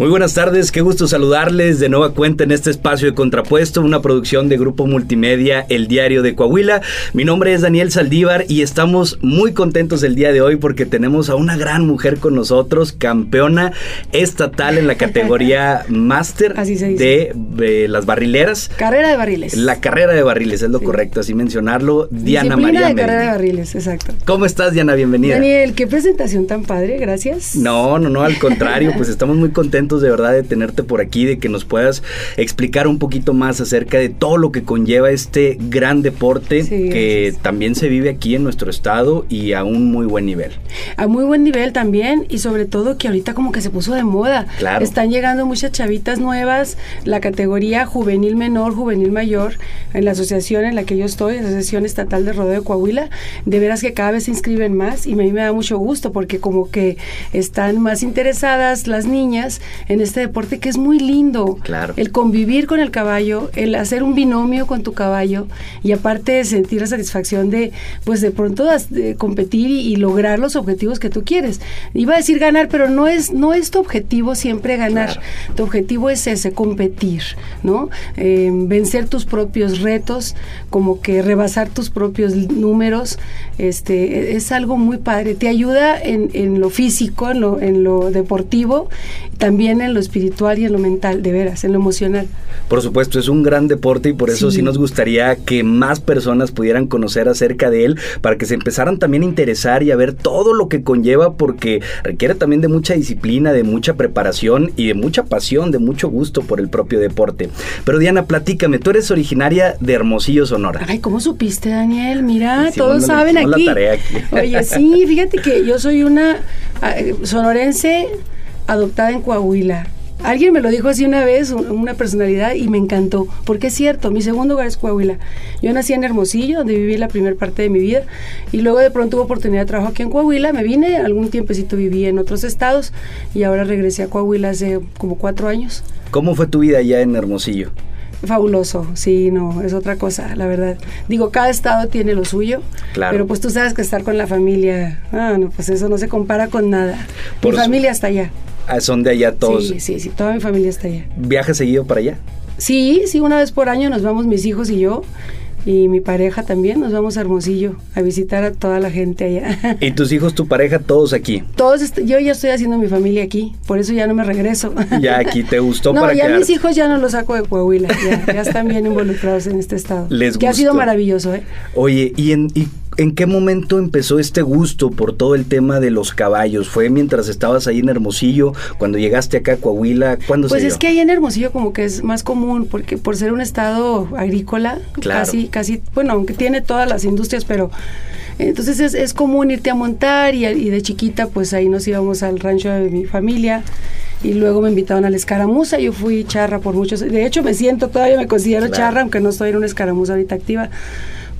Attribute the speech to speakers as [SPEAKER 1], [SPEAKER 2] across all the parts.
[SPEAKER 1] Muy buenas tardes, qué gusto saludarles de nueva cuenta en este espacio de Contrapuesto, una producción de Grupo Multimedia El Diario de Coahuila. Mi nombre es Daniel Saldívar y estamos muy contentos el día de hoy porque tenemos a una gran mujer con nosotros, campeona estatal en la categoría máster de, de, las barrileras.
[SPEAKER 2] Carrera de barriles.
[SPEAKER 1] La carrera de barriles, es lo correcto, así mencionarlo.
[SPEAKER 2] Diana María de carrera de barriles, exacto.
[SPEAKER 1] ¿Cómo estás, Diana? Bienvenida.
[SPEAKER 2] Daniel, qué presentación tan padre, gracias.
[SPEAKER 1] No, no, no, al contrario, pues estamos muy contentos de verdad de tenerte por aquí, de que nos puedas explicar un poquito más acerca de todo lo que conlleva este gran deporte que también se vive aquí en nuestro estado y a un muy buen nivel.
[SPEAKER 2] A muy buen nivel también y sobre todo que ahorita como que se puso de moda.
[SPEAKER 1] Claro.
[SPEAKER 2] Están llegando muchas chavitas nuevas, la categoría juvenil menor, juvenil mayor, en la asociación en la que yo estoy, la Asociación Estatal de Rodeo de Coahuila, de veras que cada vez se inscriben más y a mí me da mucho gusto porque como que están más interesadas las niñas en este deporte que es muy lindo.
[SPEAKER 1] Claro.
[SPEAKER 2] El convivir con el caballo, el hacer un binomio con tu caballo y aparte de sentir la satisfacción de, pues de pronto de competir y, lograr los objetivos que tú quieres. Iba a decir ganar, pero no es, no es tu objetivo siempre ganar. Tu objetivo es ese, competir, ¿no? Eh, vencer tus propios retos, como que rebasar tus propios números, este, es algo muy padre. Te ayuda en, en lo físico, en lo, en lo deportivo, también en lo espiritual y en lo mental, de veras, en lo emocional.
[SPEAKER 1] Por supuesto, es un gran deporte y por eso sí. nos gustaría que más personas pudieran conocer acerca de él, para que se empezaran también a interesar y a ver todo lo que conlleva, porque requiere también de mucha disciplina, de mucha preparación y de mucha pasión, de mucho gusto por el propio deporte. Pero Diana, platícame, tú eres originaria de Hermosillo, Sonora.
[SPEAKER 2] Ay, ¿cómo supiste, Daniel? Mira, todos saben aquí.
[SPEAKER 1] La tarea aquí.
[SPEAKER 2] Oye, sí, fíjate que yo soy una ah, sonorense adoptada en Coahuila. Alguien me lo dijo así una vez, una personalidad, y me encantó, porque es cierto, mi segundo hogar es Coahuila. Yo nací en Hermosillo, donde viví la primera parte de mi vida, y luego de pronto hubo oportunidad de trabajo aquí en Coahuila, me vine, algún tiempecito viví en otros estados, y ahora regresé a Coahuila hace como cuatro años.
[SPEAKER 1] ¿Cómo fue tu vida allá en Hermosillo?
[SPEAKER 2] fabuloso, sí, no, es otra cosa, la verdad. Digo, cada estado tiene lo suyo,
[SPEAKER 1] claro.
[SPEAKER 2] pero pues tú sabes que estar con la familia, ah, no, pues eso no se compara con nada. mi familia está allá.
[SPEAKER 1] Ah, son de allá todos.
[SPEAKER 2] Sí, sí, sí, toda mi familia está allá.
[SPEAKER 1] ¿Viajas seguido para allá?
[SPEAKER 2] Sí, sí, una vez por año nos vamos mis hijos y yo y mi pareja también, nos vamos a Hermosillo a visitar a toda la gente allá.
[SPEAKER 1] ¿Y tus hijos, tu pareja, todos aquí?
[SPEAKER 2] Todos, yo ya estoy haciendo mi familia aquí, por eso ya no me regreso.
[SPEAKER 1] Ya aquí te gustó
[SPEAKER 2] no,
[SPEAKER 1] para
[SPEAKER 2] ya mis hijos ya no los saco de Coahuila, ya, están bien involucrados en este estado.
[SPEAKER 1] Les
[SPEAKER 2] Que ha sido maravilloso, ¿eh?
[SPEAKER 1] Oye, ¿y en, y ¿En qué momento empezó este gusto por todo el tema de los caballos? ¿Fue mientras estabas ahí en Hermosillo, cuando llegaste acá a Coahuila? ¿Cuándo
[SPEAKER 2] pues
[SPEAKER 1] se
[SPEAKER 2] es que ahí en Hermosillo como que es más común, porque por ser un estado agrícola, casi, casi, bueno, aunque tiene todas las industrias, pero entonces es, es común irte a montar y, y, de chiquita pues ahí nos íbamos al rancho de mi familia y luego me invitaron a la escaramuza, yo fui charra por muchos, de hecho me siento, todavía me considero charra, aunque no estoy en una escaramuza ahorita activa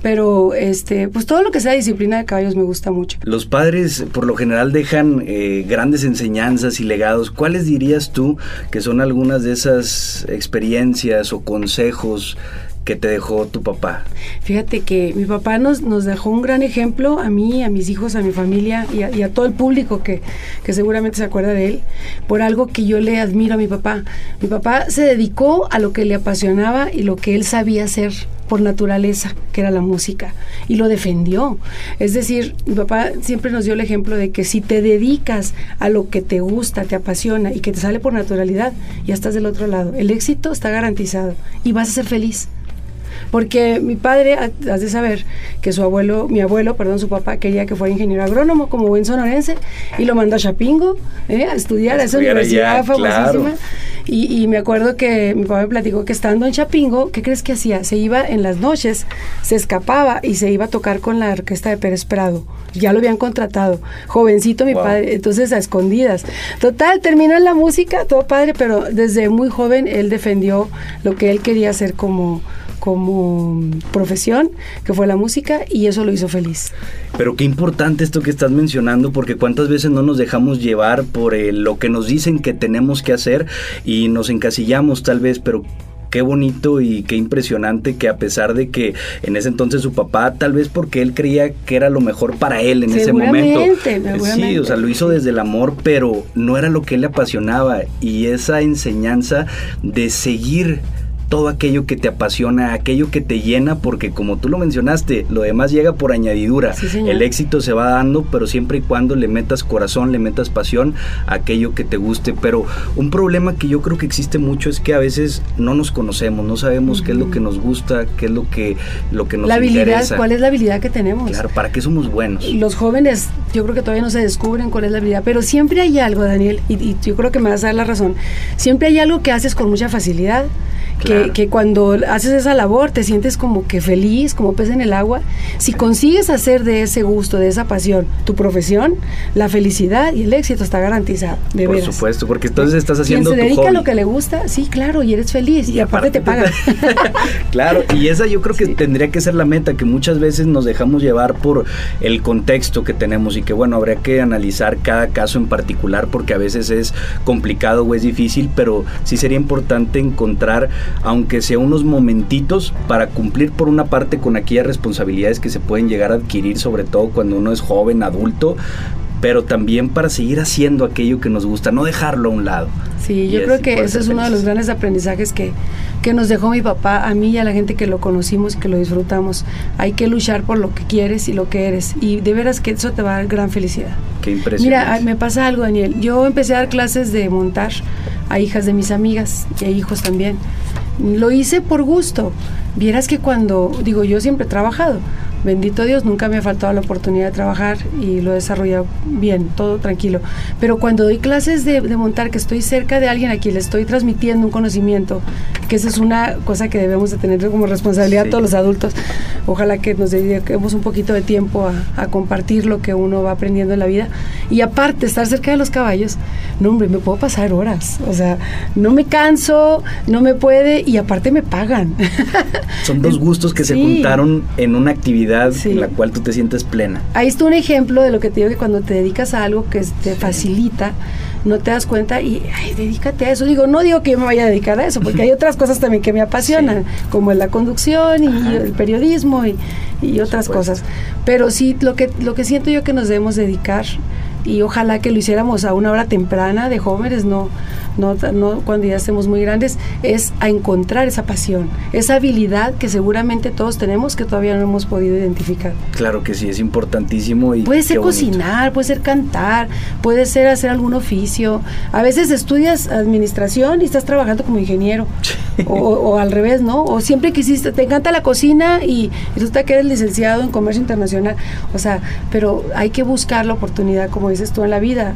[SPEAKER 2] pero este pues todo lo que sea disciplina de caballos me gusta mucho.
[SPEAKER 1] Los padres por lo general dejan eh, grandes enseñanzas y legados. ¿Cuáles dirías tú que son algunas de esas experiencias o consejos que te dejó tu papá?
[SPEAKER 2] Fíjate que mi papá nos, nos dejó un gran ejemplo a mí, a mis hijos, a mi familia y a, y a, todo el público que, que seguramente se acuerda de él, por algo que yo le admiro a mi papá. Mi papá se dedicó a lo que le apasionaba y lo que él sabía hacer por naturaleza, que era la música, y lo defendió. Es decir, mi papá siempre nos dio el ejemplo de que si te dedicas a lo que te gusta, te apasiona y que te sale por naturalidad, ya estás del otro lado. El éxito está garantizado y vas a ser feliz. Porque mi padre, has de saber que su abuelo, mi abuelo, perdón, su papá quería que fuera ingeniero agrónomo como buen sonorense y lo mandó a Chapingo eh, a estudiar a esa universidad famosísima. Y, y, me acuerdo que mi papá me platicó que estando en Chapingo, ¿qué crees que hacía? Se iba en las noches, se escapaba y se iba a tocar con la orquesta de Pérez Prado. Ya lo habían contratado. Jovencito mi wow. padre, entonces a escondidas. Total, terminó en la música, todo padre, pero desde muy joven él defendió lo que él quería hacer como como profesión, que fue la música, y eso lo hizo feliz.
[SPEAKER 1] Pero qué importante esto que estás mencionando, porque cuántas veces no nos dejamos llevar por el, lo que nos dicen que tenemos que hacer y nos encasillamos tal vez, pero qué bonito y qué impresionante que a pesar de que en ese entonces su papá, tal vez porque él creía que era lo mejor para él en ese momento. Sí, o sea, lo hizo desde el amor, pero no era lo que él le apasionaba y esa enseñanza de seguir todo aquello que te apasiona, aquello que te llena, porque como tú lo mencionaste, lo demás llega por añadidura. el éxito se va dando, pero siempre y cuando le metas corazón, le metas pasión a aquello que te guste. Pero un problema que yo creo que existe mucho es que a veces no nos conocemos, no sabemos qué es lo que nos gusta, qué es lo que, lo que nos
[SPEAKER 2] La habilidad, ¿cuál es la habilidad que tenemos?
[SPEAKER 1] Claro, ¿para qué somos buenos?
[SPEAKER 2] Los jóvenes, yo creo que todavía no se descubren cuál es la habilidad, pero siempre hay algo, Daniel, y, y yo creo que me vas a dar la razón. Siempre hay algo que haces con mucha facilidad que, cuando haces esa labor te sientes como que feliz, como pez en el agua. Si consigues hacer de ese gusto, de esa pasión, tu profesión, la felicidad y el éxito está garantizado. De
[SPEAKER 1] Por supuesto, porque entonces estás haciendo.
[SPEAKER 2] Quien se dedica a lo que le gusta, sí, claro, y eres feliz y, aparte, te pagan.
[SPEAKER 1] claro, y esa yo creo que tendría que ser la meta, que muchas veces nos dejamos llevar por el contexto que tenemos y que bueno, habría que analizar cada caso en particular porque a veces es complicado o es difícil, pero sí sería importante encontrar aunque sea unos momentitos, para cumplir por una parte con aquellas responsabilidades que se pueden llegar a adquirir, sobre todo cuando uno es joven, adulto, pero también para seguir haciendo aquello que nos gusta, no dejarlo a un lado.
[SPEAKER 2] Sí, yo creo que ese es uno de los grandes aprendizajes que, que nos dejó mi papá, a mí y a la gente que lo conocimos, que lo disfrutamos. Hay que luchar por lo que quieres y lo que eres. Y de veras que eso te va a dar gran felicidad.
[SPEAKER 1] Qué impresionante.
[SPEAKER 2] Mira, me pasa algo, Daniel. Yo empecé a dar clases de montar a hijas de mis amigas y a hijos también. Lo hice por gusto. Vieras que cuando, digo, yo siempre he trabajado, bendito Dios, nunca me ha faltado la oportunidad de trabajar y lo he desarrollado bien, todo tranquilo. Pero cuando doy clases de, montar, que estoy cerca de alguien a quien le estoy transmitiendo un conocimiento, que esa es una cosa que debemos de tener como responsabilidad todos los adultos, ojalá que nos dediquemos un poquito de tiempo a, a, compartir lo que uno va aprendiendo en la vida. Y aparte, estar cerca de los caballos, no hombre, me puedo pasar horas, o sea, no me canso, no me puede y aparte me pagan.
[SPEAKER 1] Son dos gustos que se juntaron en una actividad en la cual tú te sientes plena.
[SPEAKER 2] Ahí está un ejemplo de lo que te digo que cuando te dedicas a algo que te facilita, no te das cuenta y ay, dedícate a eso. Digo, no digo que yo me vaya a dedicar a eso, porque hay otras cosas también que me apasionan, como la conducción y el periodismo y, y otras cosas. Pero sí, lo que, lo que siento yo que nos debemos dedicar y ojalá que lo hiciéramos a una hora temprana de jóvenes, no, no, no cuando ya estemos muy grandes, es a encontrar esa pasión, esa habilidad que seguramente todos tenemos que todavía no hemos podido identificar.
[SPEAKER 1] Claro que sí, es importantísimo. Y
[SPEAKER 2] puede ser cocinar, puede ser cantar, puede ser hacer algún oficio. A veces estudias administración y estás trabajando como ingeniero. O, al revés, ¿no? O siempre quisiste, te encanta la cocina y, y resulta que eres licenciado en comercio internacional. O sea, pero hay que buscar la oportunidad, como dices tú, en la vida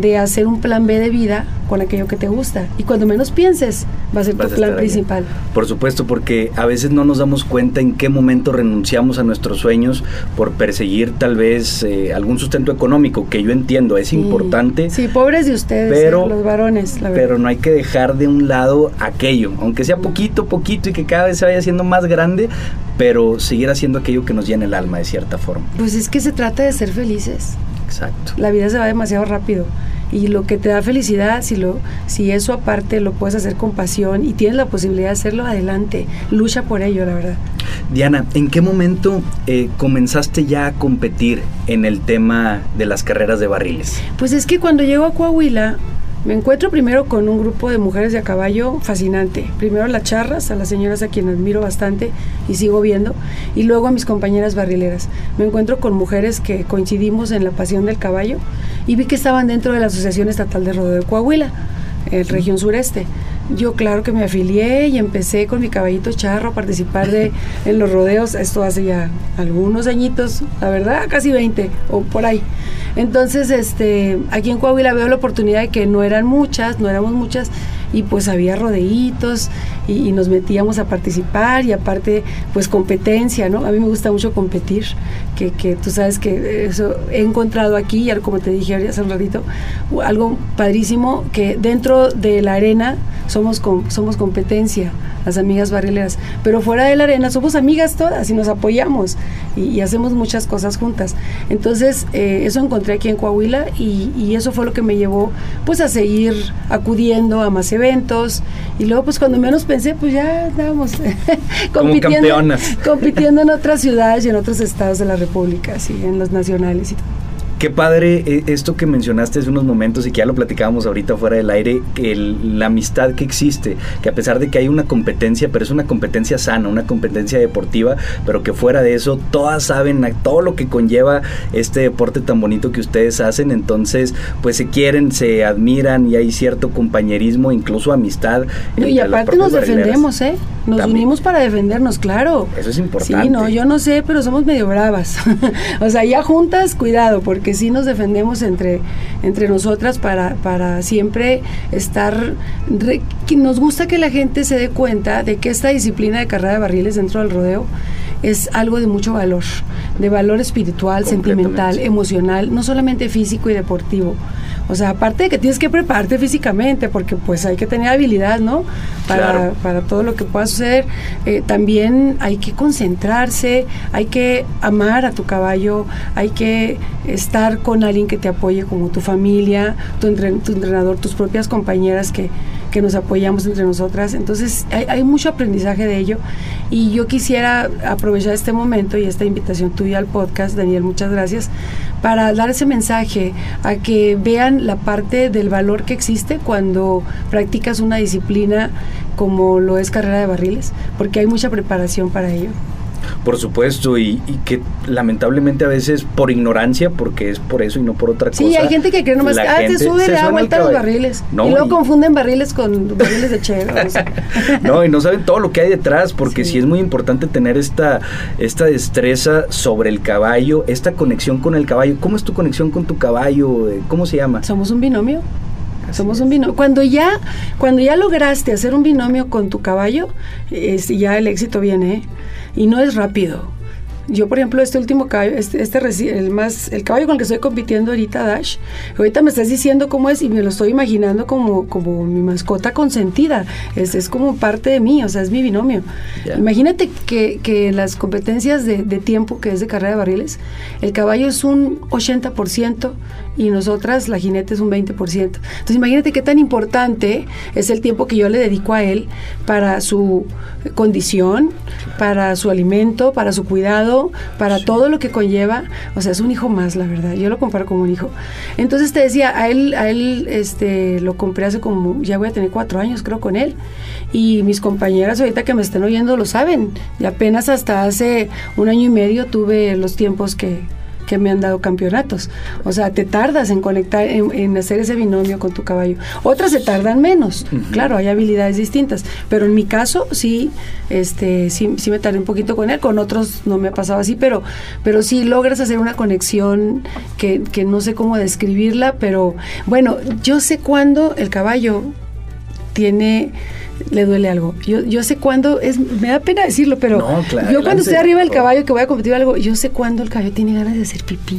[SPEAKER 2] de hacer un plan B de vida con aquello que te gusta. Y cuando menos pienses, va a ser tu plan principal.
[SPEAKER 1] Por supuesto, porque a veces no nos damos cuenta en qué momento renunciamos a nuestros sueños por perseguir tal vez eh, algún sustento económico, que yo entiendo, es importante.
[SPEAKER 2] Sí, pobres de ustedes, pero, los varones, la
[SPEAKER 1] Pero no hay que dejar de un lado aquello, aunque sea poquito, poquito y que cada vez se vaya haciendo más grande, pero seguir haciendo aquello que nos llene el alma de cierta forma.
[SPEAKER 2] Pues es que se trata de ser felices.
[SPEAKER 1] Exacto.
[SPEAKER 2] La vida se va demasiado rápido y lo que te da felicidad, si lo si eso aparte lo puedes hacer con pasión y tienes la posibilidad de hacerlo, adelante, lucha por ello, la verdad.
[SPEAKER 1] Diana, ¿en qué momento eh, comenzaste ya a competir en el tema de las carreras de barriles?
[SPEAKER 2] Pues es que cuando llego a Coahuila, me encuentro primero con un grupo de mujeres de a caballo fascinante. Primero las charras, a las señoras a quienes admiro bastante y sigo viendo, y luego a mis compañeras barrileras. Me encuentro con mujeres que coincidimos en la pasión del caballo y vi que estaban dentro de la Asociación Estatal de Rodeo de Coahuila, en región sureste. Yo claro que me afilié y empecé con mi caballito charro a participar de, en los rodeos, esto hace ya algunos añitos, la verdad, casi 20 o por ahí. Entonces, este, aquí en Coahuila veo la oportunidad de que no eran muchas, no éramos muchas, y pues había rodeitos y, nos metíamos a participar y aparte pues competencia, ¿no? A mí me gusta mucho competir, que, que tú sabes que eso he encontrado aquí, como te dije hace un ratito, algo padrísimo, que dentro de la arena somos, somos competencia, las amigas barrileras, pero fuera de la arena somos amigas todas y nos apoyamos y, hacemos muchas cosas juntas. Entonces, eh, eso encontré aquí en Coahuila y, y, eso fue lo que me llevó pues a seguir acudiendo a Maceo eventos y luego pues cuando menos pensé pues ya estábamos
[SPEAKER 1] compitiendo,
[SPEAKER 2] compitiendo en otras ciudades y en otros estados de la República, sí, en los nacionales y todo.
[SPEAKER 1] Qué padre eh, esto que mencionaste hace unos momentos y que ya lo platicábamos ahorita fuera del aire, la amistad que existe, que a pesar de que hay una competencia, pero es una competencia sana, una competencia deportiva, pero que fuera de eso todas saben todo lo que conlleva este deporte tan bonito que ustedes hacen, entonces pues se quieren, se admiran y hay cierto compañerismo, incluso amistad.
[SPEAKER 2] y aparte nos defendemos, ¿eh? Nos unimos para defendernos, claro.
[SPEAKER 1] Eso es importante.
[SPEAKER 2] Sí, no, yo no sé, pero somos medio bravas. o sea, ya juntas, cuidado, porque que sí nos defendemos entre, entre nosotras para, para siempre estar... nos gusta que la gente se dé cuenta de que esta disciplina de carrera de barriles dentro del rodeo es algo de mucho valor, de valor espiritual, sentimental, emocional, no solamente físico y deportivo. O sea, aparte de que tienes que prepararte físicamente, porque pues hay que tener habilidad, ¿no? Para, para todo lo que pueda suceder. Eh, también hay que concentrarse, hay que amar a tu caballo, hay que estar con alguien que te apoye como tu familia, tu, tu entrenador, tus propias compañeras que, que nos apoyamos entre nosotras. Entonces hay, hay, mucho aprendizaje de ello y yo quisiera aprovechar este momento y esta invitación tuya al podcast, Daniel, muchas gracias, para dar ese mensaje a que vean la parte del valor que existe cuando practicas una disciplina como lo es carrera de barriles, porque hay mucha preparación para ello.
[SPEAKER 1] Por supuesto, y, que lamentablemente a veces por ignorancia, porque es por eso y no por otra cosa.
[SPEAKER 2] Sí, hay gente que cree nomás, ah, te sube, da vuelta los barriles. y luego confunden barriles con barriles de chero.
[SPEAKER 1] no, y no saben todo lo que hay detrás, porque sí. es muy importante tener esta, esta destreza sobre el caballo, esta conexión con el caballo. ¿Cómo es tu conexión con tu caballo? ¿Cómo se llama?
[SPEAKER 2] Somos un binomio. Somos un binomio. Cuando ya, cuando ya lograste hacer un binomio con tu caballo, ya el éxito viene. ¿eh? y no es rápido. Yo, por ejemplo, este último caballo, este, este el más, el caballo con el que estoy compitiendo ahorita, Dash, ahorita me estás diciendo cómo es y me lo estoy imaginando como, como mi mascota consentida. Es, es como parte de mí, o sea, es mi binomio. Imagínate que, que las competencias de, de, tiempo, que es de carrera de barriles, el caballo es un 80%, y nosotras la jinete es un 20%. Entonces imagínate qué tan importante es el tiempo que yo le dedico a él para su condición, para su alimento, para su cuidado, para todo lo que conlleva. O sea, es un hijo más, la verdad. Yo lo comparo como un hijo. Entonces te decía, a él, a él este, lo compré hace como, ya voy a tener cuatro años creo con él. Y mis compañeras ahorita que me estén oyendo lo saben. Y apenas hasta hace un año y medio tuve los tiempos que, que me han dado campeonatos. O sea, te tardas en conectar, en, hacer ese binomio con tu caballo. Otras se tardan menos, claro, hay habilidades distintas, pero en mi caso sí, este, sí, sí me tardé un poquito con él, con otros no me ha pasado así, pero, pero sí logras hacer una conexión que, que no sé cómo describirla, pero bueno, yo sé cuándo el caballo tiene le duele algo. Yo, yo sé cuándo, es, me da pena decirlo, pero yo cuando estoy arriba del caballo que voy a competir algo, yo sé cuándo el caballo tiene ganas de hacer pipí.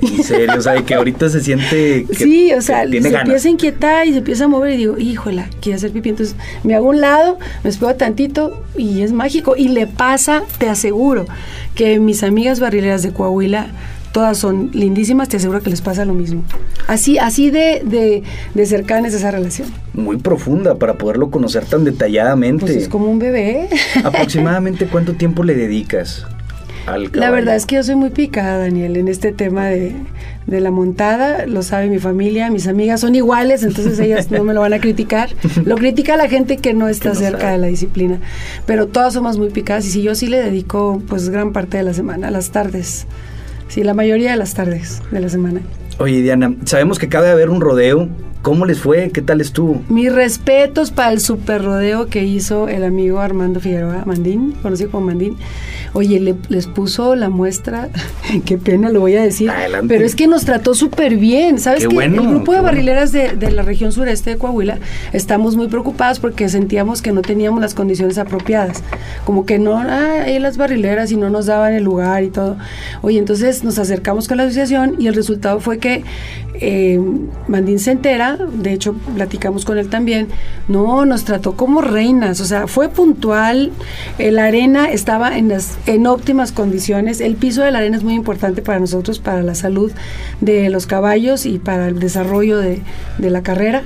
[SPEAKER 1] En serio, o sea, que ahorita se siente que,
[SPEAKER 2] Sí, o sea, se empieza a inquietar y se empieza a mover y digo, híjola, quiere hacer pipí. Entonces me hago un lado, me espero tantito y es mágico. Y le pasa, te aseguro, que mis amigas barrileras de Coahuila todas son lindísimas, te aseguro que les pasa lo mismo. Así, así de, de, de cercana es esa relación.
[SPEAKER 1] Muy profunda para poderlo conocer tan detalladamente. Pues
[SPEAKER 2] es como un bebé.
[SPEAKER 1] ¿Aproximadamente cuánto tiempo le dedicas? Al
[SPEAKER 2] la verdad es que yo soy muy picada, Daniel, en este tema de, de, la montada. Lo sabe mi familia, mis amigas son iguales, entonces ellas no me lo van a criticar. Lo critica la gente que no está cerca de la disciplina. Pero todas somos muy picadas y si yo sí le dedico pues gran parte de la semana, las tardes. Sí, la mayoría de las tardes de la semana.
[SPEAKER 1] Oye, Diana, sabemos que acaba de haber un rodeo. ¿Cómo les fue? ¿Qué tal estuvo?
[SPEAKER 2] Mis respetos para el super rodeo que hizo el amigo Armando Figueroa Mandín, conocido como Mandín. Oye, le, les puso la muestra, qué pena lo voy a decir, pero es que nos trató súper bien. ¿Sabes qué? el grupo de barrileras de, de, la región sureste de Coahuila estamos muy preocupados porque sentíamos que no teníamos las condiciones apropiadas. Como que no, ah, ahí las barrileras y no nos daban el lugar y todo. Oye, entonces nos acercamos con la asociación y el resultado fue que eh, Mandín se entera, de hecho platicamos con él también, no, nos trató como reinas, o sea, fue puntual, la arena estaba en, las, en óptimas condiciones, el piso de la arena es muy importante para nosotros, para la salud de los caballos y para el desarrollo de, de la carrera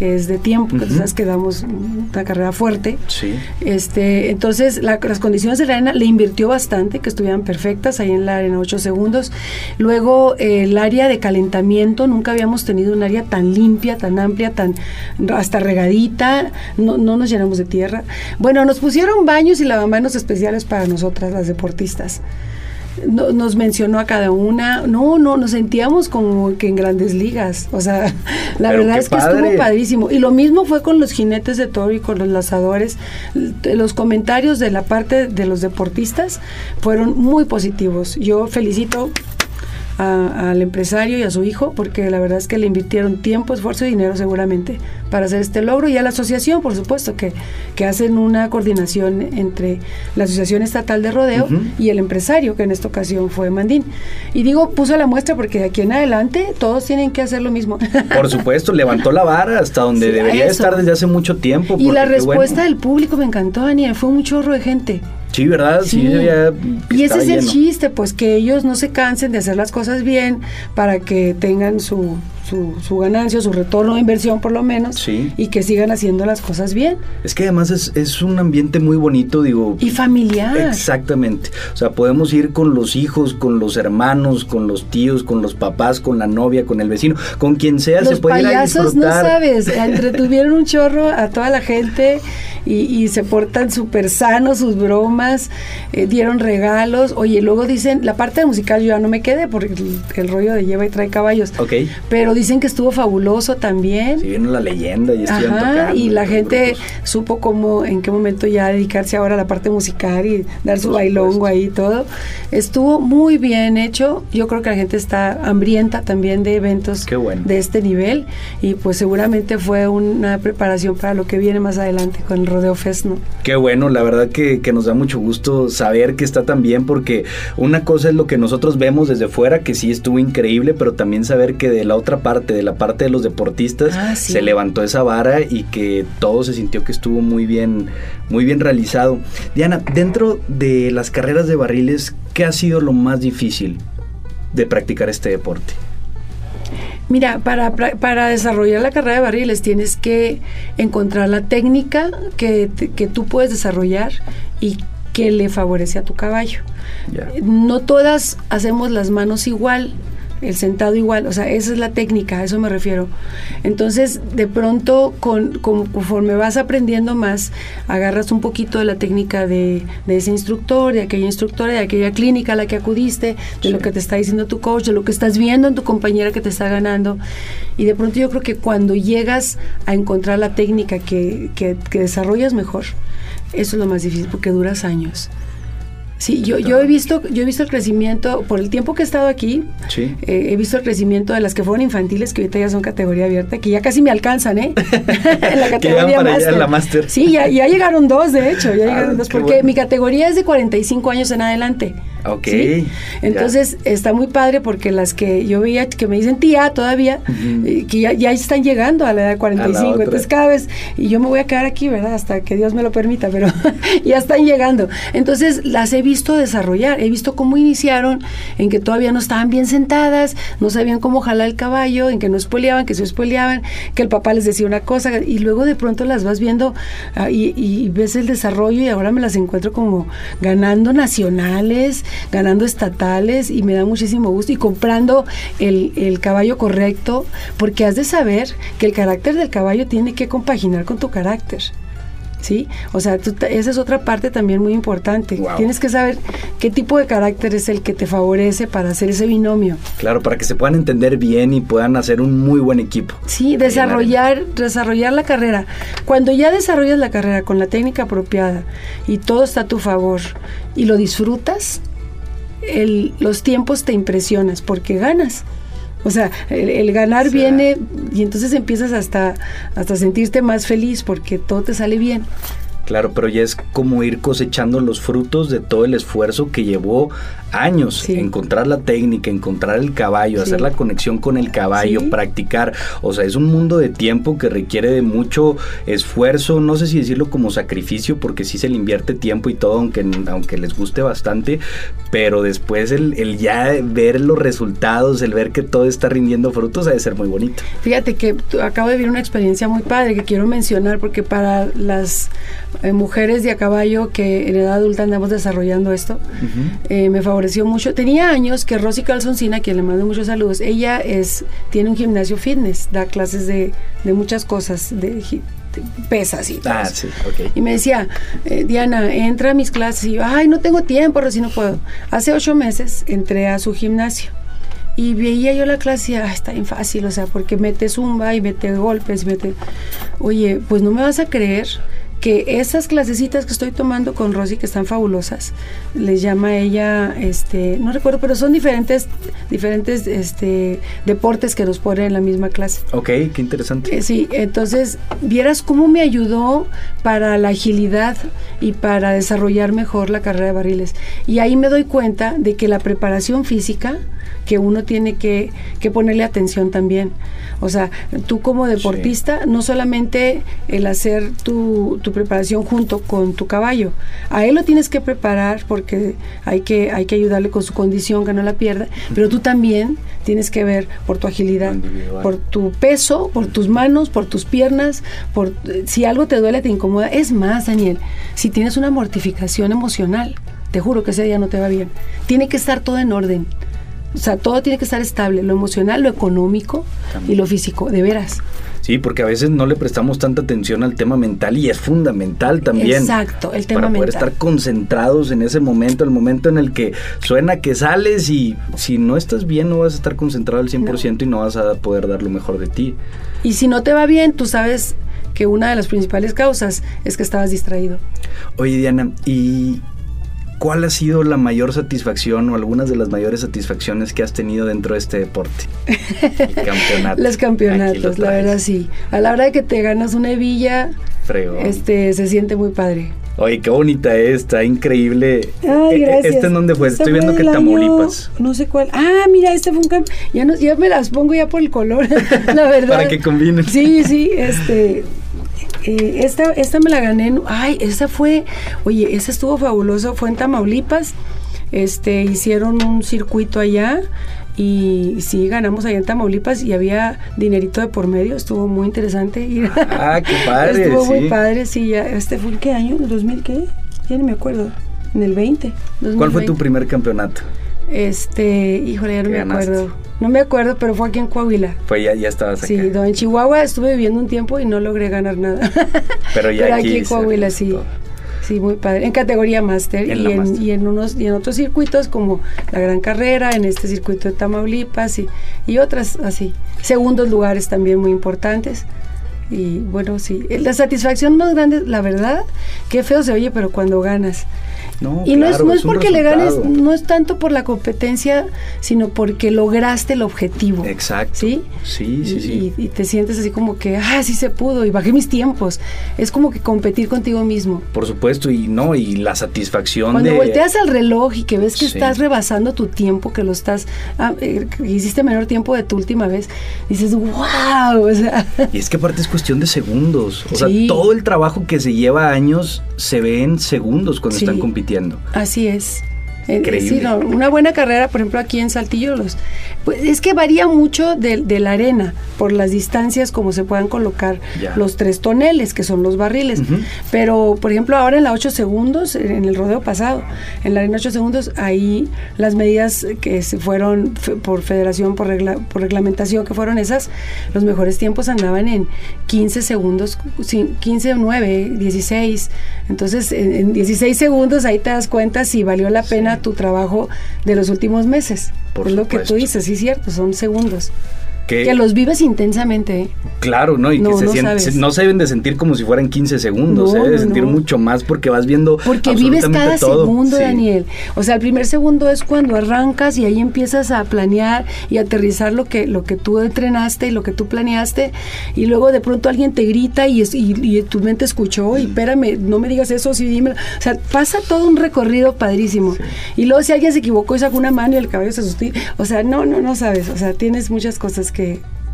[SPEAKER 2] que es de tiempo, que tú sabes que damos una carrera fuerte.
[SPEAKER 1] Sí.
[SPEAKER 2] Este, entonces, la- las condiciones de la arena le invirtió bastante, que estuvieran perfectas ahí en la arena 8 segundos. Luego, eh, el área de calentamiento, nunca habíamos tenido un área tan limpia, tan amplia, tan hasta regadita, no, no nos llenamos de tierra. Bueno, nos pusieron baños y lavamanos especiales para nosotras, las deportistas. No- nos mencionó a cada una. No, no, nos sentíamos como que en grandes ligas. O sea, la
[SPEAKER 1] Pero
[SPEAKER 2] verdad es que
[SPEAKER 1] padre.
[SPEAKER 2] estuvo padrísimo. Y lo mismo fue con los jinetes de toro y con los lazadores. Los comentarios de la parte de los deportistas fueron muy positivos. Yo felicito a- al empresario y a su hijo porque la verdad es que le invirtieron tiempo, esfuerzo y dinero seguramente para hacer este logro y a la asociación, por supuesto, que, que hacen una coordinación entre la Asociación Estatal de Rodeo y el empresario, que en esta ocasión fue Mandín. Y digo, puso la muestra porque de aquí en adelante todos tienen que hacer lo mismo.
[SPEAKER 1] Por supuesto, levantó la vara hasta donde
[SPEAKER 2] Sí,
[SPEAKER 1] debería
[SPEAKER 2] eso.
[SPEAKER 1] estar desde hace mucho tiempo.
[SPEAKER 2] y la
[SPEAKER 1] bueno.
[SPEAKER 2] respuesta del público me encantó, Daniel, fue un chorro de gente.
[SPEAKER 1] Sí, ¿verdad? Sí,
[SPEAKER 2] Sí.
[SPEAKER 1] había-
[SPEAKER 2] Y ese es el chiste, pues que ellos no se cansen de hacer las cosas bien para que tengan su, su, su ganancia, su retorno de inversión por lo menos,
[SPEAKER 1] Sí.
[SPEAKER 2] y que sigan haciendo las cosas bien.
[SPEAKER 1] Es que además es, es un ambiente muy bonito, digo.
[SPEAKER 2] Y familiar.
[SPEAKER 1] Exactamente. O sea, podemos ir con los hijos, con los hermanos, con los tíos, con los papás, con la novia, con el vecino, con quien sea,
[SPEAKER 2] Los
[SPEAKER 1] se puede ir a
[SPEAKER 2] payasos, no
[SPEAKER 1] disfrutar.
[SPEAKER 2] sabes, entretuvieron un chorro a toda la gente y, y se portan súper sanos sus bromas, eh, dieron regalos. Oye, luego dicen, la parte musical yo ya no me quedé porque el, el rollo de lleva y trae caballos.
[SPEAKER 1] Ok.
[SPEAKER 2] Pero dicen que estuvo fabuloso también.
[SPEAKER 1] Si vino la leyenda y estuvieron
[SPEAKER 2] Ajá,
[SPEAKER 1] tocando.
[SPEAKER 2] y la gente
[SPEAKER 1] grupos.
[SPEAKER 2] supo cómo, en qué momento ya dedicarse ahora a la parte musical y dar su
[SPEAKER 1] Por
[SPEAKER 2] bailongo
[SPEAKER 1] supuesto.
[SPEAKER 2] ahí y todo. Estuvo muy bien hecho. Yo creo que la gente está hambrienta también de eventos
[SPEAKER 1] bueno.
[SPEAKER 2] de este nivel y pues seguramente fue una preparación para lo que viene más adelante con el Rodeo Fest, ¿no?
[SPEAKER 1] Qué bueno, la verdad que, que nos da mucho gusto saber que está tan bien porque una cosa es lo que nosotros vemos desde fuera, que sí estuvo increíble, pero también saber que de la otra parte, de la parte de los deportistas,
[SPEAKER 2] Ah, sí.
[SPEAKER 1] se levantó esa vara y que todo se sintió que estuvo muy bien, muy bien realizado. Diana, dentro de las carreras de barriles, ¿qué ha sido lo más difícil de practicar este deporte?
[SPEAKER 2] Mira, para, para desarrollar la carrera de barriles tienes que encontrar la técnica que, que tú puedes desarrollar y que le favorece a tu caballo. No todas hacemos las manos igual, el sentado igual, o sea, esa es la técnica, a eso me refiero. Entonces, de pronto, con, con- conforme vas aprendiendo más, agarras un poquito de la técnica de, de ese instructor, de aquella instructora, de aquella clínica a la que acudiste, de
[SPEAKER 1] Sí.
[SPEAKER 2] lo que te está diciendo tu coach, de lo que estás viendo en tu compañera que te está ganando. Y de pronto yo creo que cuando llegas a encontrar la técnica que, que- que desarrollas mejor, eso es lo más difícil porque duras años. Sí, yo, yo he visto, yo he visto el crecimiento, por el tiempo que he estado aquí,
[SPEAKER 1] Sí.
[SPEAKER 2] eh, he visto el crecimiento de las que fueron infantiles, que ahorita ya son categoría abierta, que ya casi me alcanzan, ¿eh? en la categoría
[SPEAKER 1] para allá
[SPEAKER 2] máster.
[SPEAKER 1] en la máster.
[SPEAKER 2] Sí, ya, ya llegaron dos, de hecho, ya
[SPEAKER 1] Ah,
[SPEAKER 2] llegaron dos, porque
[SPEAKER 1] bueno.
[SPEAKER 2] mi categoría es de 45 años en adelante.
[SPEAKER 1] Ok,
[SPEAKER 2] ¿sí?
[SPEAKER 1] ya.
[SPEAKER 2] Entonces está muy padre porque las que yo veía que me dicen tía todavía, eh, que ya, ya están llegando a la edad de 45,
[SPEAKER 1] otra.
[SPEAKER 2] entonces cada vez, y yo me voy a quedar aquí, ¿verdad? Hasta que Dios me lo permita, pero ya están llegando. Entonces las he visto desarrollar, he visto cómo iniciaron, en que todavía no estaban bien sentadas, no sabían cómo jalar el caballo, en que no espoleaban, que se espoleaban, que el papá les decía una cosa, y luego de pronto las vas viendo ah, y, y ves el desarrollo y ahora me las encuentro como ganando nacionales, ganando estatales y me da muchísimo gusto y comprando el, el caballo correcto, porque has de saber que el carácter del caballo tiene que compaginar con tu carácter. ¿Sí? O sea, tú esa es otra parte también muy importante.
[SPEAKER 1] Wow.
[SPEAKER 2] Tienes que saber qué tipo de carácter es el que te favorece para hacer ese binomio.
[SPEAKER 1] Claro, para que se puedan entender bien y puedan hacer un muy buen equipo.
[SPEAKER 2] Sí, desarrollar, desarrollar la carrera. Cuando ya desarrollas la carrera con la técnica apropiada y todo está a tu favor y lo disfrutas, el- los tiempos te impresionas porque ganas. O sea, el, el ganar viene y entonces empiezas hasta, hasta sentirte más feliz porque todo te sale bien.
[SPEAKER 1] Claro, pero ya es como ir cosechando los frutos de todo el esfuerzo que llevó años, encontrar la técnica, encontrar el caballo, hacer la conexión con el caballo, practicar. O sea, es un mundo de tiempo que requiere de mucho esfuerzo, no sé si decirlo como sacrificio, porque sí se le invierte tiempo y todo, aunque, aunque les guste bastante, pero después el, el ya ver los resultados, el ver que todo está rindiendo frutos, ha de ser muy bonito.
[SPEAKER 2] Fíjate que acabo de vivir una experiencia muy padre que quiero mencionar, porque para las eh, mujeres de a caballo que en edad adulta andamos desarrollando esto. Eh, me favoreció mucho. Tenía años que Rosy Calzoncina, quien le mando muchos saludos, ella es tiene un gimnasio fitness, da clases de, de muchas cosas, de, pesas y. Ah, sí, Y me decía, eh, Diana, entra a mis clases. Y yo, ay, no tengo tiempo, Rosy, no puedo. Hace ocho meses entré a su gimnasio. Y veía yo la clase y ay, está bien fácil, o sea, porque mete zumba y mete golpes, mete... Oye, pues no me vas a creer que esas clasecitas que estoy tomando con Rosy, que están fabulosas, les llama ella, este, no recuerdo, pero son diferentes, diferentes este, deportes que nos ponen en la misma clase.
[SPEAKER 1] Ok, qué interesante.
[SPEAKER 2] Eh, sí, entonces, vieras cómo me ayudó para la agilidad y para desarrollar mejor la carrera de barriles. Y ahí me doy cuenta de que la preparación física, que uno tiene que, que ponerle atención también. O sea, tú como deportista, no solamente el hacer tu, tu, preparación junto con tu caballo, a él lo tienes que preparar porque hay que, hay que ayudarle con su condición, que no la pierda, pero tú también tienes que ver por tu agilidad, por tu peso, por tus manos, por tus piernas, por si algo te duele, te incomoda. Es más, Daniel, si tienes una mortificación emocional, te juro que ese día no te va bien. Tiene que estar todo en orden. O sea, todo tiene que estar estable, lo emocional, lo económico y lo físico, de veras.
[SPEAKER 1] Sí, porque a veces no le prestamos tanta atención al tema mental y es fundamental también.
[SPEAKER 2] Exacto, el tema
[SPEAKER 1] para poder estar concentrados en ese momento, el momento en el que suena que sales y si no estás bien no vas a estar concentrado al 100% y no vas a poder dar lo mejor de ti.
[SPEAKER 2] Y si no te va bien, tú sabes que una de las principales causas es que estabas distraído.
[SPEAKER 1] Oye, Diana, ¿y ¿cuál ha sido la mayor satisfacción o algunas de las mayores satisfacciones que has tenido dentro de este deporte?
[SPEAKER 2] El campeonato. Los campeonatos, la verdad sí. A la hora de que te ganas una hebilla, este se siente muy padre.
[SPEAKER 1] Oye, qué bonita es, está increíble.
[SPEAKER 2] Ay, e, e,
[SPEAKER 1] gracias. ¿Este en dónde fue? Estoy viendo que Tamaulipas.
[SPEAKER 2] no sé cuál. Ah, mira, este fue un cambio. Ya, no, ya me las pongo ya por el color, la verdad.
[SPEAKER 1] Para que combinen.
[SPEAKER 2] Sí, sí, este, eh, esta, esta me la gané, ay, esa fue, oye, esa estuvo fabuloso, fue en Tamaulipas, este, hicieron un circuito allá y sí, ganamos allá en Tamaulipas y había dinerito de por medio, estuvo muy interesante.
[SPEAKER 1] Ah, qué padre.
[SPEAKER 2] estuvo muy padre, sí, ya, este fue en qué año, ¿en el 2000 qué? Ya ni me acuerdo, en el 20.
[SPEAKER 1] ¿Cuál fue tu primer campeonato?
[SPEAKER 2] Este, híjole, ya no me acuerdo. No me acuerdo, pero fue aquí en Coahuila.
[SPEAKER 1] Fue ya, ya estabas
[SPEAKER 2] aquí. Sí, en Chihuahua estuve viviendo un tiempo y no logré ganar nada.
[SPEAKER 1] Pero ya
[SPEAKER 2] aquí, en Coahuila sí. Sí, muy padre. En categoría máster y, en, y en unos y en otros circuitos como la Gran Carrera, en este circuito de Tamaulipas y, y otras así. Segundos lugares también muy importantes. Y bueno, sí, la satisfacción más grande, la verdad, qué feo se oye, pero cuando ganas y no es, no es, porque le ganes, no es tanto por la competencia, sino porque lograste el objetivo.
[SPEAKER 1] Exacto.
[SPEAKER 2] ¿Sí?
[SPEAKER 1] Sí, sí, sí.
[SPEAKER 2] Y, te sientes así como que, ah, sí se pudo, y bajé mis tiempos. Es como que competir contigo mismo.
[SPEAKER 1] Por supuesto, y no, y la satisfacción
[SPEAKER 2] Cuando volteas al reloj y que ves que estás rebasando tu tiempo, que lo estás, ah, eh, hiciste menor tiempo de tu última vez, dices, wow, o sea.
[SPEAKER 1] Y es que aparte es cuestión de segundos. O sea, todo el trabajo que se lleva años se ve en segundos cuando están compitiendo.
[SPEAKER 2] Así es. Increíble. una buena carrera, por ejemplo, aquí en Saltillo, los, pues es que varía mucho de, la arena por las distancias como se puedan colocar los tres toneles, que son los barriles. Pero, por ejemplo, ahora en la 8 segundos, en el rodeo pasado, en la arena 8 segundos, ahí las medidas que se fueron por federación, por, regla, por reglamentación, que fueron esas, los mejores tiempos andaban en 15 segundos, 15, 9, 16. Entonces, en, en 16 segundos ahí te das cuenta si valió la pena tu trabajo de los últimos meses. Por lo que tú dices, sí, cierto, son segundos. Que, los vives intensamente. ¿eh?
[SPEAKER 1] Claro, ¿no? Y que se, no, no se deben de sentir como si fueran 15 segundos, se debe sentir mucho más porque vas viendo.
[SPEAKER 2] Porque vives cada segundo, Daniel. O sea, el primer segundo es cuando arrancas y ahí empiezas a planear y aterrizar lo que, lo que tú entrenaste y lo que tú planeaste. Y luego de pronto alguien te grita y, y, tu mente escuchó y espérame, no me digas eso, sí, dime. O sea, pasa todo un recorrido padrísimo. Y luego si alguien se equivocó y sacó una mano y el cabello se asustó. O sea, no, no, no sabes. O sea, tienes muchas cosas que,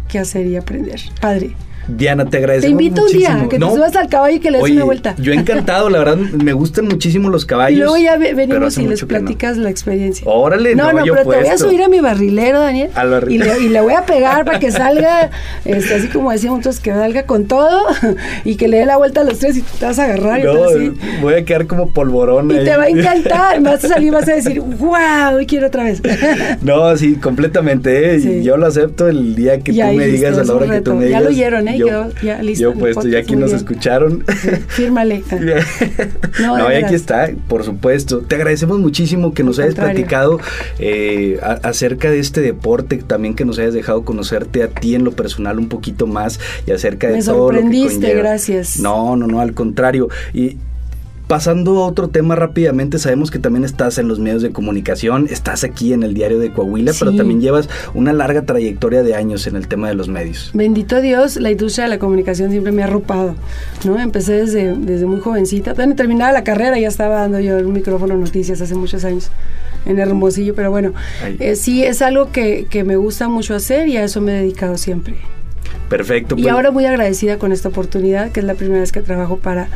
[SPEAKER 2] que hacer y aprender. Padre.
[SPEAKER 1] Diana, te agradezco.
[SPEAKER 2] Te invito un día que te subas al caballo y que le des una vuelta.
[SPEAKER 1] Yo encantado, la verdad, me gustan muchísimo los caballos.
[SPEAKER 2] Y luego ya venimos y les platicas la experiencia.
[SPEAKER 1] Órale,
[SPEAKER 2] no, no, pero te voy a subir a mi barrilero, Daniel. Al barrilero. Y, le, voy a pegar para que salga, este, así como decíamos nosotros, que salga con todo y que le dé la vuelta a los tres y te vas a agarrar.
[SPEAKER 1] No, y voy a quedar como polvorón.
[SPEAKER 2] Y te va a encantar. vas a salir y vas a decir, wow, y quiero otra vez.
[SPEAKER 1] no, sí, completamente. ¿eh? Yo lo acepto el día que tú me digas, a la hora que tú me digas.
[SPEAKER 2] Ya lo oyeron, ¿eh? Yo, ya listo.
[SPEAKER 1] Yo puesto, ya aquí nos escucharon.
[SPEAKER 2] fírmale.
[SPEAKER 1] no, y aquí está, por supuesto. Te agradecemos muchísimo que nos hayas platicado eh, acerca de este deporte, también que nos hayas dejado conocerte a ti en lo personal un poquito más y acerca de todo lo que
[SPEAKER 2] gracias.
[SPEAKER 1] No, no, no, al contrario. Y Pasando a otro tema rápidamente, sabemos que también estás en los medios de comunicación, estás aquí en el diario de Coahuila, pero también llevas una larga trayectoria de años en el tema de los medios.
[SPEAKER 2] Bendito Dios, la industria de la comunicación siempre me ha arropado, ¿no? Empecé desde, desde muy jovencita, bueno, terminaba la carrera, ya estaba dando yo un micrófono noticias hace muchos años en Hermosillo, pero bueno, eh, sí es algo que, que me gusta mucho hacer y a eso me he dedicado siempre.
[SPEAKER 1] Perfecto.
[SPEAKER 2] Y pues. ahora muy agradecida con esta oportunidad, que es la primera vez que trabajo para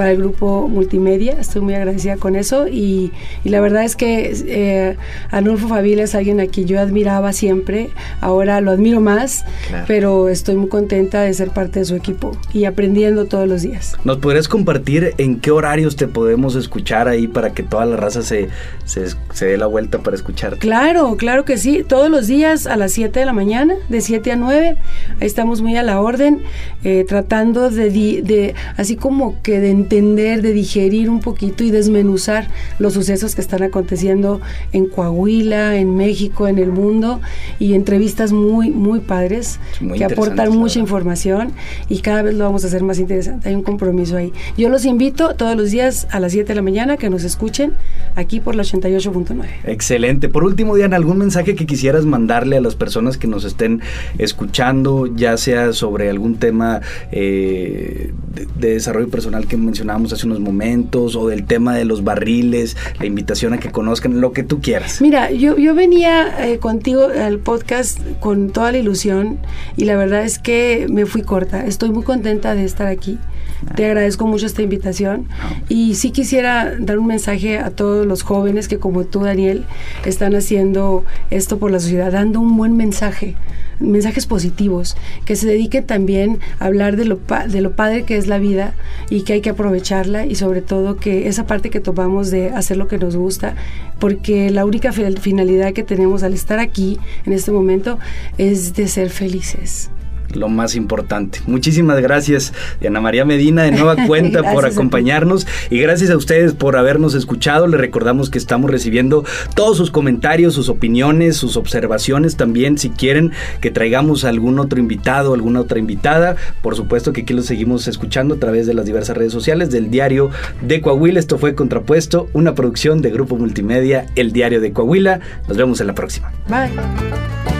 [SPEAKER 2] para el grupo multimedia. Estoy muy agradecida con eso y, la verdad es que eh, Anulfo Favila es alguien a quien yo admiraba siempre, ahora lo admiro más, pero estoy muy contenta de ser parte de su equipo y aprendiendo todos los días.
[SPEAKER 1] ¿Nos podrías compartir en qué horarios te podemos escuchar ahí para que toda la raza se, se, dé la vuelta para escuchar?
[SPEAKER 2] Claro, claro que sí, todos los días a las 7 de la mañana, de 7 a 9, ahí estamos muy a la orden, eh, tratando de, de, así como que de entender, de digerir un poquito y desmenuzar los sucesos que están aconteciendo en Coahuila, en México, en el mundo y entrevistas muy, muy padres que aportan mucha información y cada vez lo vamos a hacer más interesante. Hay un compromiso ahí. Yo los invito todos los días a las 7 de la mañana que nos escuchen aquí por la 88.9.
[SPEAKER 1] Excelente. Por último, Diana, ¿algún mensaje que quisieras mandarle a las personas que nos estén escuchando, ya sea sobre algún tema eh, de, desarrollo personal que mencionábamos hace unos momentos o del tema de los barriles, la invitación a que conozcan lo que tú quieras?
[SPEAKER 2] Mira, yo, yo venía eh, contigo al podcast con toda la ilusión y la verdad es que me fui corta. Estoy muy contenta de estar aquí. Te agradezco mucho esta invitación. Y sí quisiera dar un mensaje a todos los jóvenes que como tú, Daniel, están haciendo esto por la sociedad, dando un buen mensaje mensajes positivos, que se dediquen también a hablar de lo, de lo padre que es la vida y que hay que aprovecharla y sobre todo que esa parte que tomamos de hacer lo que nos gusta, porque la única finalidad que tenemos al estar aquí en este momento es de ser felices
[SPEAKER 1] lo más importante. Muchísimas gracias, Diana María Medina, de nueva cuenta por acompañarnos y gracias a ustedes por habernos escuchado. Les recordamos que estamos recibiendo todos sus comentarios, sus opiniones, sus observaciones también. Si quieren que traigamos algún otro invitado, alguna otra invitada, por supuesto que aquí lo seguimos escuchando a través de las diversas redes sociales del diario de Coahuila. Esto fue Contrapuesto, una producción de Grupo Multimedia, el diario de Coahuila. Nos vemos en la próxima.
[SPEAKER 2] Bye.